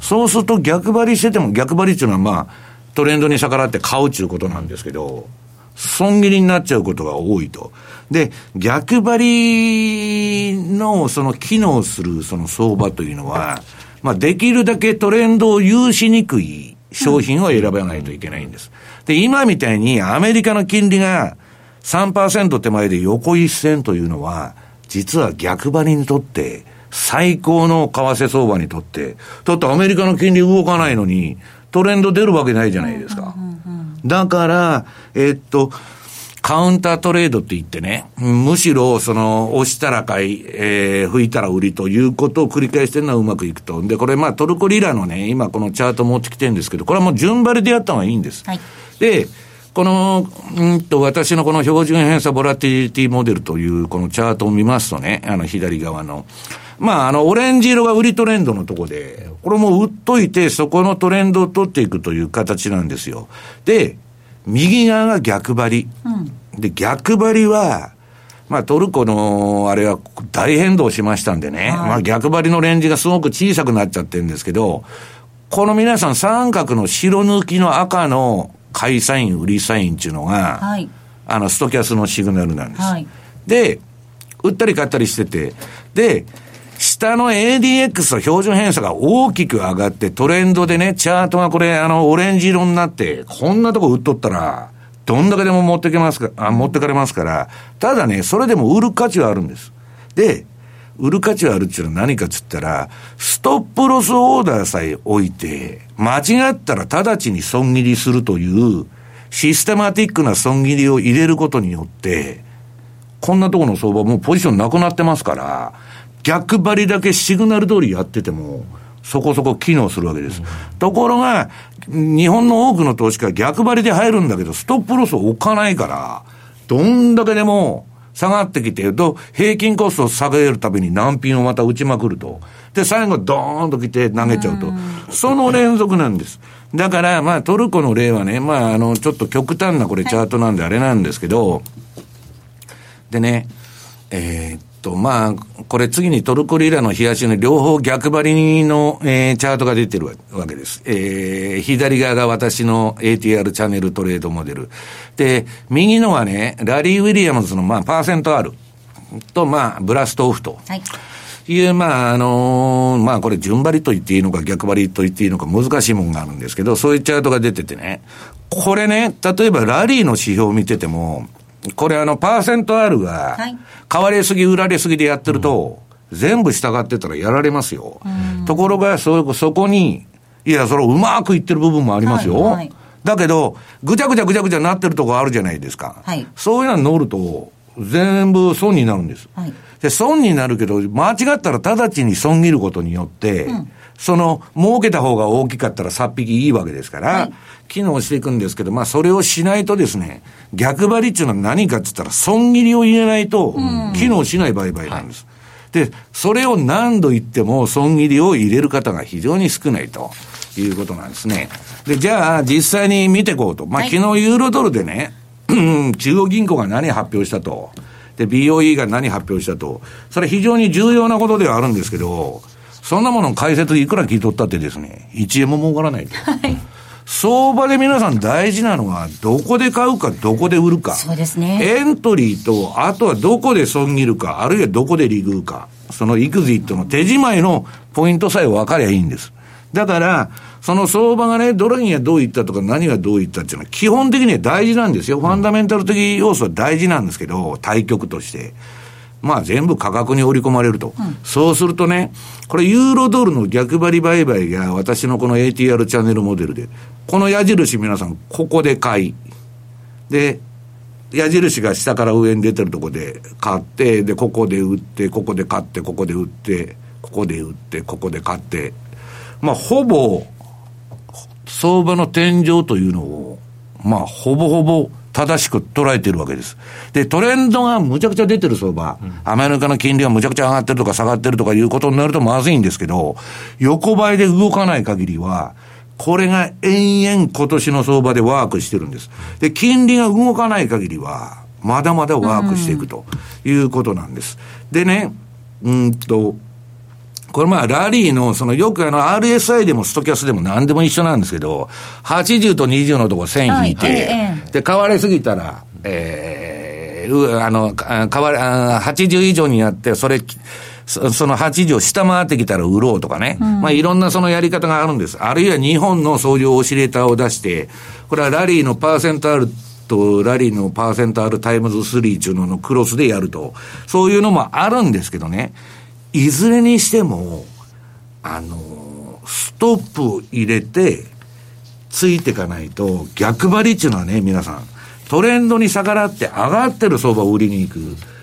Speaker 2: そうすると逆張りしてても、逆張りっていうのはまあ、トレンドに逆らって買うっていうことなんですけど、損切りになっちゃうことが多いと。で、逆張りのその機能するその相場というのは、まあできるだけトレンドを有しにくい商品を選ばないといけないんです。で、今みたいにアメリカの金利が3%手前で横一線というのは、実は逆張りにとって、最高の為替相場にとって、だってアメリカの金利動かないのに、トレンド出るわけないじゃないですか。だから、えっと、カウンタートレードって言ってね、むしろ、その、押したら買い、えー、吹いたら売りということを繰り返してるのはうまくいくと。で、これまあトルコリラのね、今このチャート持ってきてるんですけど、これはもう順張りでやった方がいいんです。
Speaker 3: はい
Speaker 2: で、この、うんと、私のこの標準偏差ボラティリティモデルというこのチャートを見ますとね、あの左側の。まあ、あの、オレンジ色が売りトレンドのとこで、これも売っといて、そこのトレンドを取っていくという形なんですよ。で、右側が逆張り。で、逆張りは、まあトルコの、あれは大変動しましたんでね、まあ逆張りのレンジがすごく小さくなっちゃってるんですけど、この皆さん三角の白抜きの赤の買いサイン、売りサインっていうのが、
Speaker 3: はい。
Speaker 2: あの、ストキャスのシグナルなんです。
Speaker 3: はい
Speaker 2: で、売ったり買ったりしてて、で、下の ADX と標準偏差が大きく上がってトレンドでね、チャートがこれ、あの、オレンジ色になって、こんなとこ売っとったら、どんだけでも持ってけますか、あ、持ってかれますから、ただね、それでも売る価値はあるんです。で、売る価値はあるっていうのは何かっつったら、ストップロスオーダーさえ置いて、間違ったら直ちに損切りするという、システマティックな損切りを入れることによって、こんなところの相場もうポジションなくなってますから、逆張りだけシグナル通りやってても、そこそこ機能するわけです。ところが、日本の多くの投資家は逆張りで入るんだけど、ストップロスを置かないから、どんだけでも下がってきてる、と平均コストを下げるたびに難品をまた打ちまくると。で、最後ドーンと来て投げちゃうと。その連続なんです。だから、まあトルコの例はね、まああの、ちょっと極端なこれチャートなんであれなんですけど、でね、えーと、まあ、これ次にトルコリラの冷やしの両方逆張りの、えー、チャートが出てるわけです。えー、左側が私の ATR チャンネルトレードモデル。で、右のはね、ラリー・ウィリアムズの、まあ、パーセント R と、まあ、ブラストオフと。はいいう、まあ、あのー、まあ、これ順張りと言っていいのか逆張りと言っていいのか難しいもんがあるんですけど、そういうチャートが出ててね、これね、例えばラリーの指標を見てても、これあの、パーセント R が、買われすぎ、売られすぎでやってると、全部従ってたらやられますよ。ところが、そ、そこに、いや、それをうまくいってる部分もありますよ。はいはい、だけど、ぐちゃぐちゃぐちゃぐちゃなってるとこあるじゃないですか。はい、そういうの乗ると、全部損になるんです。はい、で、損になるけど、間違ったら直ちに損切ることによって、うん、その、儲けた方が大きかったらさっ引きいいわけですから、はい、機能していくんですけど、まあ、それをしないとですね、逆張りっていうのは何かって言ったら、損切りを入れないと、機能しない売買なんです。はい、で、それを何度言っても、損切りを入れる方が非常に少ないということなんですね。で、じゃあ、実際に見ていこうと。まあ、昨日ユーロドルでね、中央銀行が何発表したと。で、BOE が何発表したと。それ非常に重要なことではあるんですけど、そんなもの解説いくら聞いとったってですね、1円も儲からないと。はい相場で皆さん大事なのは、どこで買うか、どこで売るか。
Speaker 3: そうですね。
Speaker 2: エントリーと、あとはどこで損切るか、あるいはどこで利食うか。そのエクジットの手仕舞いのポイントさえ分かりゃいいんです。だから、その相場がね、どれにはどういったとか何がどういったっていうのは基本的には大事なんですよ。ファンダメンタル的要素は大事なんですけど、対局として。まあ全部価格に織り込まれると。うん、そうするとね、これユーロドルの逆張り売買が私のこの ATR チャンネルモデルで、この矢印皆さんここで買い。で、矢印が下から上に出てるとこで買って、で、ここで売って、ここで買って、ここで売って、ここで売って、ここで買って、まあほぼ、相場の天井というのを、まあほぼほぼ正しく捉えてるわけです。で、トレンドがむちゃくちゃ出てる相場、うん、アメリカの金利がむちゃくちゃ上がってるとか下がってるとかいうことになるとまずいんですけど、横ばいで動かない限りは、これが延々今年の相場でワークしてるんです。で、金利が動かない限りは、まだまだワークしていくということなんです。でね、うんと、これまあ、ラリーの、そのよくあの RSI でもストキャスでも何でも一緒なんですけど、80と20のとこ線引いて、はい、で、買われすぎたら、えー、あの、買われ、80以上になって、それ、その80を下回ってきたら売ろうとかね。うん、まあいろんなそのやり方があるんです。あるいは日本のそういうオシレーターを出して、これはラリーのパーセントあると、ラリーのパーセント R タイムズ3中ののクロスでやると。そういうのもあるんですけどね。いずれにしても、あの、ストップを入れて、ついていかないと、逆張りっていうのはね、皆さん、トレンドに逆らって上がってる相場を売りに行く、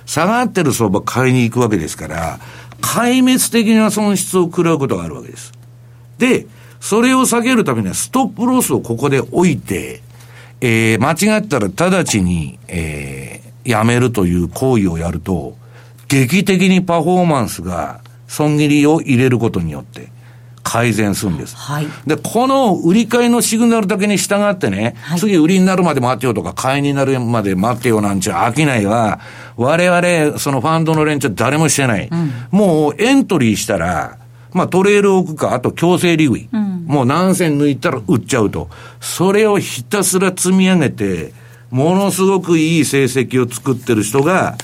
Speaker 2: 下がってる相場買いに行くわけですから、壊滅的な損失を食らうことがあるわけです。で、それを避けるためにはストップロスをここで置いて、えー、間違ったら直ちに、えー、やめるという行為をやると、劇的にパフォーマンスが損切りを入れることによって改善するんです。はい。で、この売り買いのシグナルだけに従ってね、はい、次売りになるまで待ってよとか、買いになるまで待ってよなんちゅう商いは、我々、そのファンドの連中誰もしてない。うん、もうエントリーしたら、まあトレール置くか、あと強制利食い。うん、もう何銭抜いたら売っちゃうと。それをひたすら積み上げて、ものすごくいい成績を作ってる人が、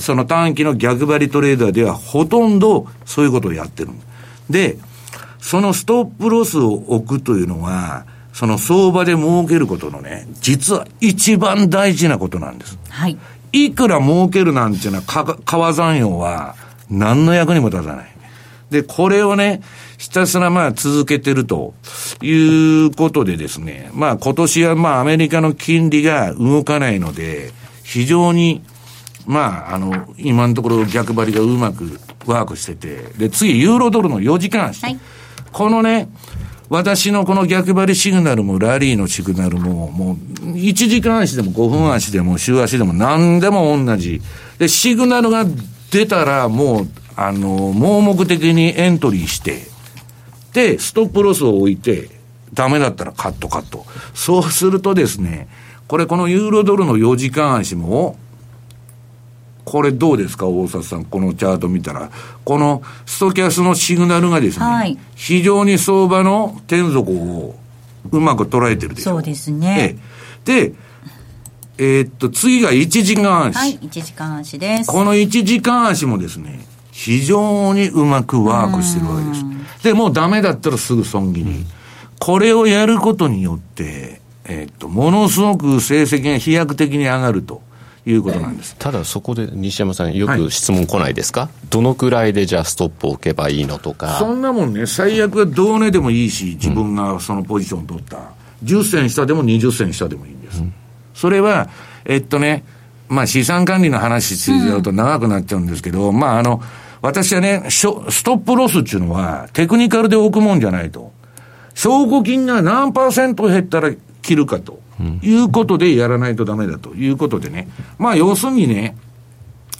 Speaker 2: その短期の逆張りトレーダーではほとんどそういうことをやってる。で、そのストップロスを置くというのは、その相場で儲けることのね、実は一番大事なことなんです。はい。いくら儲けるなんていうのは、か、川残用は何の役にも立たない。で、これをね、ひたすらまあ続けてるということでですね、まあ今年はまあアメリカの金利が動かないので、非常にまあ、あの、今のところ逆張りがうまくワークしてて、で、次、ユーロドルの4時間足。はい、このね、私のこの逆張りシグナルもラリーのシグナルも、もう、1時間足でも5分足でも週足でも何でも同じ。で、シグナルが出たらもう、あの、盲目的にエントリーして、で、ストップロスを置いて、ダメだったらカットカット。そうするとですね、これこのユーロドルの4時間足も、これどうですか、大里さん、このチャート見たら。このストキャスのシグナルがですね、
Speaker 3: はい
Speaker 2: 非常に相場の天底をうまく捉えてるでしょ。
Speaker 3: そうですね。
Speaker 2: ええで、えーっと、次が1時間足。
Speaker 3: はい、1時間足です。
Speaker 2: この1時間足もですね、非常にうまくワークしてるわけです。で、もうダメだったらすぐ損切り。これをやることによって、えーっと、ものすごく成績が飛躍的に上がるということなんです。
Speaker 4: ただそこで西山さんよ
Speaker 2: はい
Speaker 4: く質問来ないですか、どのくらいでじゃあストップを置けばいいのとか
Speaker 2: そんなもんね、最悪は同値でもいいし、自分がそのポジションを取った。10銭下でも20銭下でもいいんです。それは、えっとね、まあ資産管理の話しちゃうと長くなっちゃうんですけど、まああの、私はね、ストップロスっていうのはテクニカルで置くもんじゃないと。証拠金が何パーセント減ったら切るかということでやらないとダメだということでね。まあ要するにね、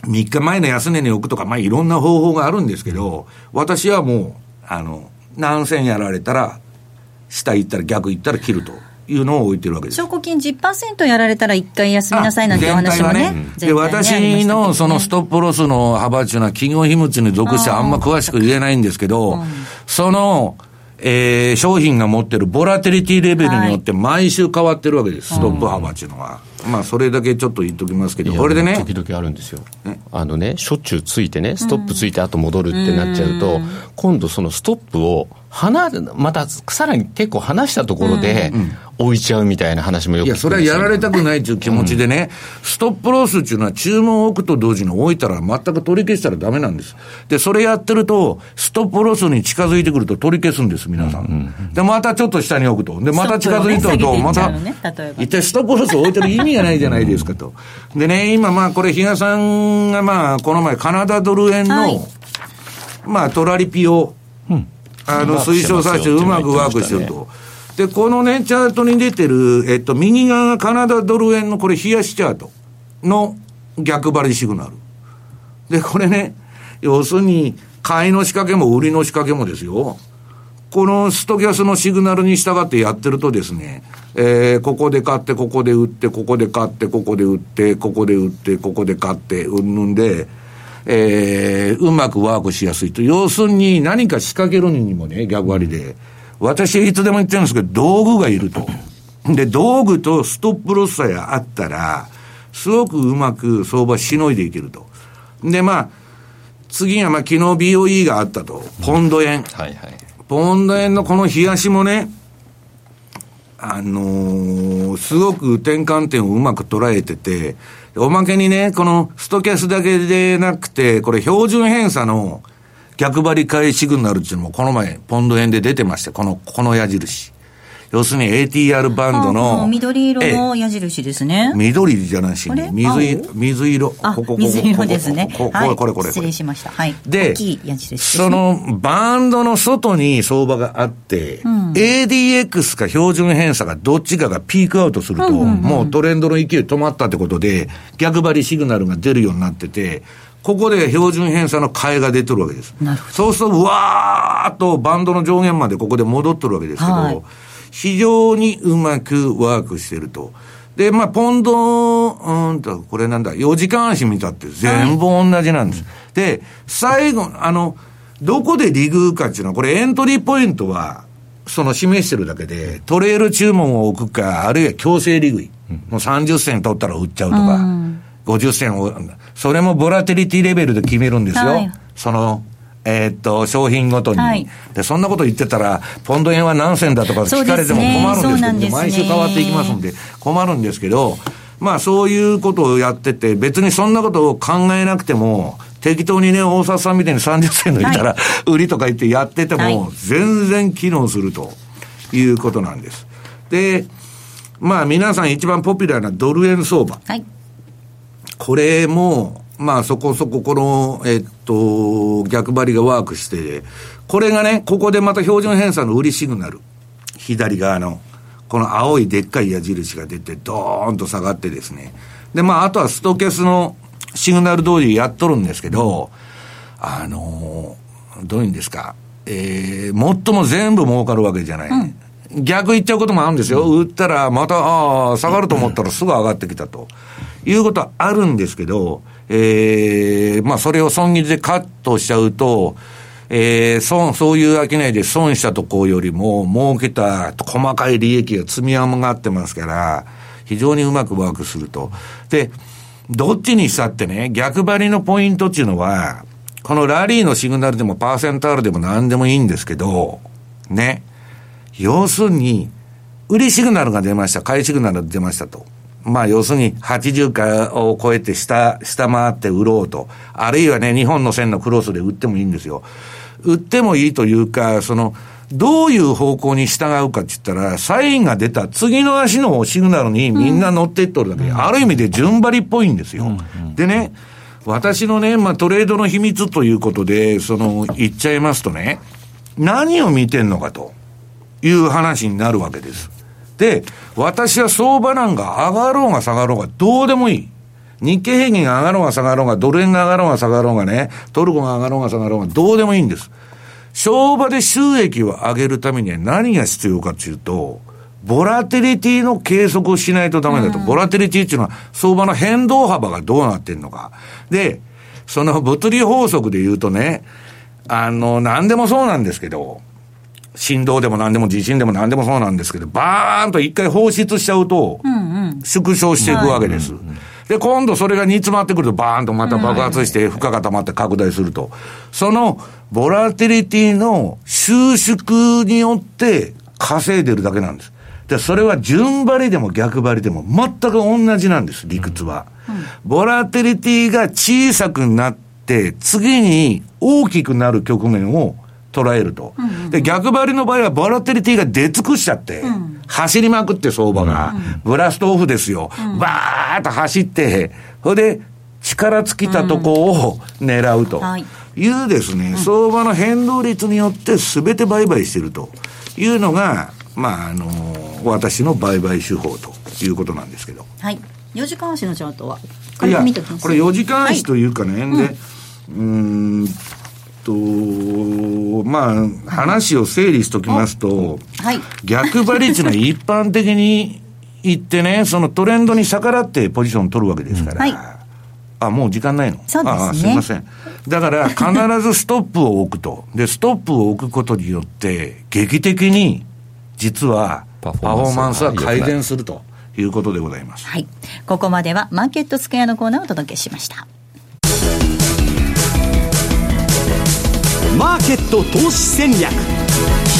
Speaker 2: 3日前の安値に置くとか、まあいろんな方法があるんですけど、私はもう、あの、何銭やられたら、下行ったら逆行ったら切るというのを置いてるわけです。
Speaker 3: 証拠金10%やられたら1回休みなさいなんてお話もね。
Speaker 2: で、私のそのストップロスの幅っていうのは企業秘密に属してあんま詳しく言えないんですけど、その、えー、商品が持ってるボラテリティレベルによって毎週変わってるわけです、ストップ幅っていうのは。まあ、それだけちょっと言っときますけど、これでね、
Speaker 4: 時々あるんですよ。あのね、しょっちゅうついてね、ストップついて後戻るってなっちゃうと、今度そのストップを離、またさらに結構離したところで置いちゃうみたいな話もよく
Speaker 2: いや、それはやられ
Speaker 4: た
Speaker 2: たくないという気持ちでね、ストップロスっていうのは注文を置くと同時に置いたら全く取り消したらダメなんです。で、それやってると、ストップロスに近づいてくると取り消すんです、皆さん。で、またちょっと下に置くと。で、また近づいてくると、また、一体ストップロスを置いてる意味がないじゃないですかと。でね、今まあこれ、比嘉さんがまあ、この前カナダドル円の、
Speaker 3: はい
Speaker 2: まあ、トラリピを、あの、推奨させてうまくワークしてると。で、このね、チャートに出てる、えっと、右側がカナダドル円のこれ、冷やしチャートの逆張りシグナル。で、これね、要するに、買いの仕掛けも売りの仕掛けもですよ。このストキャスのシグナルに従ってやってるとですね、えー、ここで買って、ここで売って、ここで買って、ここで売って、ここで売って、ここで買って、うんぬんで、えー、うまくワークしやすいと。要するに何か仕掛けるにもね、逆割りで。私いつでも言ってるんですけど、道具がいると。で、道具とストップロスさえあったら、すごくうまく相場しのいでいけると。で、まあ、次がまあ昨日 BOE があったと。ポンド円。
Speaker 4: はいはい。
Speaker 2: ポンド円のこの冷やしもね、あのーすごく転換点をうまく捉えてて、おまけにね、このストキャスだけでなくて、これ標準偏差の逆張り返しシグナルっていうのもこの前、ポンド円で出てまして、この、この矢印。要するに ATR バンドの、
Speaker 3: 緑色
Speaker 2: ええ
Speaker 3: の矢印ですね。
Speaker 2: 緑じゃないし水色、水色。
Speaker 3: あ
Speaker 2: ここ、ここ、
Speaker 3: 水色ですね。
Speaker 2: これ、これ、これ
Speaker 3: 失礼。しました。はい。
Speaker 2: で。そのバンドの外に相場があって、ADX か標準偏差がどっちかがピークアウトすると、もうトレンドの勢い止まったってことで、逆張りシグナルが出るようになってて、ここで標準偏差の買いが出てるわけです。
Speaker 3: なるほ
Speaker 2: そうすると、うわーっとバンドの上限までここで戻ってるわけですけど、
Speaker 3: はい
Speaker 2: 非常にうまくワークしてると。で、まあ、ポンド、うーんと、これなんだ、4時間足見たって全部同じなんです。で、最後、あの、どこでリグーかっていうのは、これエントリーポイントは、その示してるだけで、トレール注文を置くか、あるいは強制利食い。もう30銭取ったら売っちゃうとか、50銭を、それもボラテリティレベルで決めるんですよ。
Speaker 3: はい
Speaker 2: その、えーっと、商品ごとに、
Speaker 3: はい
Speaker 2: で、そんなこと言ってたら、ポンド円は何銭だとか聞かれても困るんですけど、
Speaker 3: ねね
Speaker 2: 毎週変わっていきますんで、困るんですけど、まあそういうことをやってて、別にそんなことを考えなくても、適当にね、大沢さんみたいに30銭抜いたら、売りとか言ってやってて
Speaker 3: はい
Speaker 2: も、全然機能するということなんです。で、まあ皆さん一番ポピュラーなドル円相場。
Speaker 3: はい。
Speaker 2: これも、まあそこそここの、えっと、逆張りがワークして、これがね、ここでまた標準偏差の売りシグナル。左側の、この青いでっかい矢印が出て、ドーンと下がってですね。で、まああとはストケスのシグナル通りやっとるんですけど、あのーどういうんですか。えー、最も全部儲かるわけじゃない。逆言っちゃうこともあるんですよ。売ったらまた、ああ、下がると思ったらすぐ上がってきたと。いうことはあるんですけど、えー、まあそれを損切りでカットしちゃうと、えー、損、そういう商いで損したとこよりも、儲けた細かい利益が積み上がってますから、非常にうまくワークすると。で、どっちにしたってね、逆張りのポイントっていうのは、このラリーのシグナルでもパーセンタールでも何でもいいんですけど、ね。要するに、売りシグナルが出ました、買いシグナルが出ましたと。まあ、要するに80回を超えて下、下回って売ろうと。あるいはね、日本の線のクロスで売ってもいいんですよ。売ってもいいというか、その、どういう方向に従うかって言ったら、サインが出た次の足のシグナルにみんな乗っていっとるだけ、うん、ある意味で順張りっぽいんですよ。うんうん、でね、私のね、まあトレードの秘密ということで、その、言っちゃいますとね、何を見てんのかという話になるわけです。で、私は相場なんか上がろうが下がろうがどうでもいい。日経平均が上がろうが下がろうが、ドル円が上がろうが下がろうがね、トルコが上がろうが下がろうがどうでもいいんです。相場で収益を上げるためには何が必要かというと、ボラテリティの計測をしないとダメだと。ボラテリティっていうのは相場の変動幅がどうなってんのか。で、その物理法則で言うとね、あの、何でもそうなんですけど、振動でも何でも地震でも何でもそうなんですけど、バーンと一回放出しちゃうと、縮小していくわけです。で、今度それが煮詰まってくると、バーンとまた爆発して、負荷が溜まって拡大すると。その、ボラテリティの収縮によって稼いでるだけなんです。で、それは順張りでも逆張りでも全く同じなんです、理屈は。ボラテリティが小さくなって、次に大きくなる局面を捉えると。で、逆張りの場合は、ボラテリティが出尽くしちゃって、走りまくって相場が、ブラストオフですよ。バーッと走って、それで、力尽きたとこを狙うと。い。うですね、相場の変動率によって全て売買してると。いうのが、まあ、あの私の売買手法と。いうことなんですけど。
Speaker 3: はい。4時間足のチャートは
Speaker 2: いや、これ4時間足というかね、はい、で、うんと、まあ、話を整理しときますと、はい、逆張りっていうのは一般的に言ってね、そのトレンドに逆らってポジション取るわけですから。はい、あ、もう時間ないの？
Speaker 3: そうですね。あ
Speaker 2: すいません。だから、必ずストップを置くと。で、ストップを置くことによって、劇的に、実は、パフォーマンスは改善するということでございます。
Speaker 3: はい。ここまでは、マーケットスクエアのコーナーをお届けしました。
Speaker 1: マーケット投資戦略。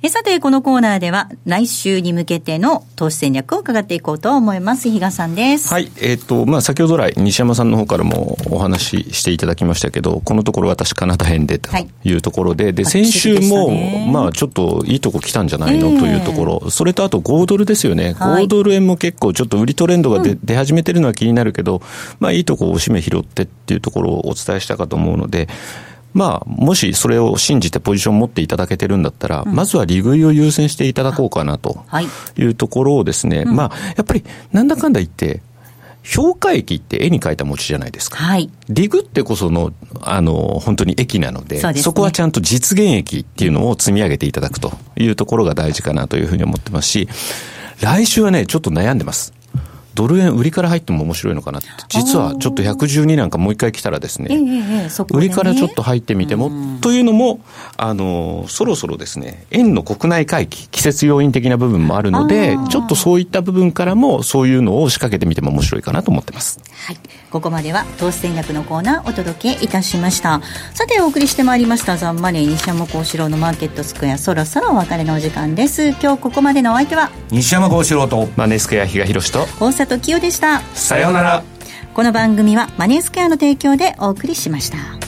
Speaker 3: えさて、このコーナーでは、来週に向けての投資戦略を伺っていこうと思います。比嘉さんです。
Speaker 4: はい。えっ、ー、と、まあ、先ほど来、西山さんの方からもお話ししていただきましたけど、このところ私、カナダ編でというところで、はい、で、先週も、まあ、ちょっといいとこ来たんじゃないの、というところ、それとあと5ドルですよね。5ドル円も結構ちょっと売りトレンドが出,、出始めてるのは気になるけど、まあ、いいとこをおしめ拾ってっていうところをお伝えしたかと思うので、まあ、もしそれを信じてポジション持っていただけてるんだったら、うん、まずは利食いを優先していただこうかなというところをですね、はい、まあ、やっぱりなんだかんだ言って、評価益って絵に描いた餅じゃないですか。はい。リグってこその、あの、本当に益なので、そ、ね、そこはちゃんと実現益っていうのを積み上げていただくというところが大事かなというふうに思ってますし、来週はね、ちょっと悩んでます。ドル円売りから入っても面白いのかなって。実はちょっと112なんかもう一回来たらですね、売りからちょっと入ってみても、というのも、あの、そろそろですね、円の国内回帰、季節要因的な部分もあるので、ちょっとそういった部分からも、そういうのを仕掛けてみても面白いかなと思ってます。
Speaker 3: はい。ここまでは投資戦略のコーナーお届けいたしました。さて、お送りしてまいりました、ザンマネー西山幸四郎のマーケットスクエア、そろそろお別れのお時間です。今日ここまでのお相手は、
Speaker 2: 西山幸四郎と、
Speaker 4: マネースクエア比嘉宏と、
Speaker 3: 大里清でした。
Speaker 2: さようなら。
Speaker 3: この番組はマネースクエアの提供でお送りしました。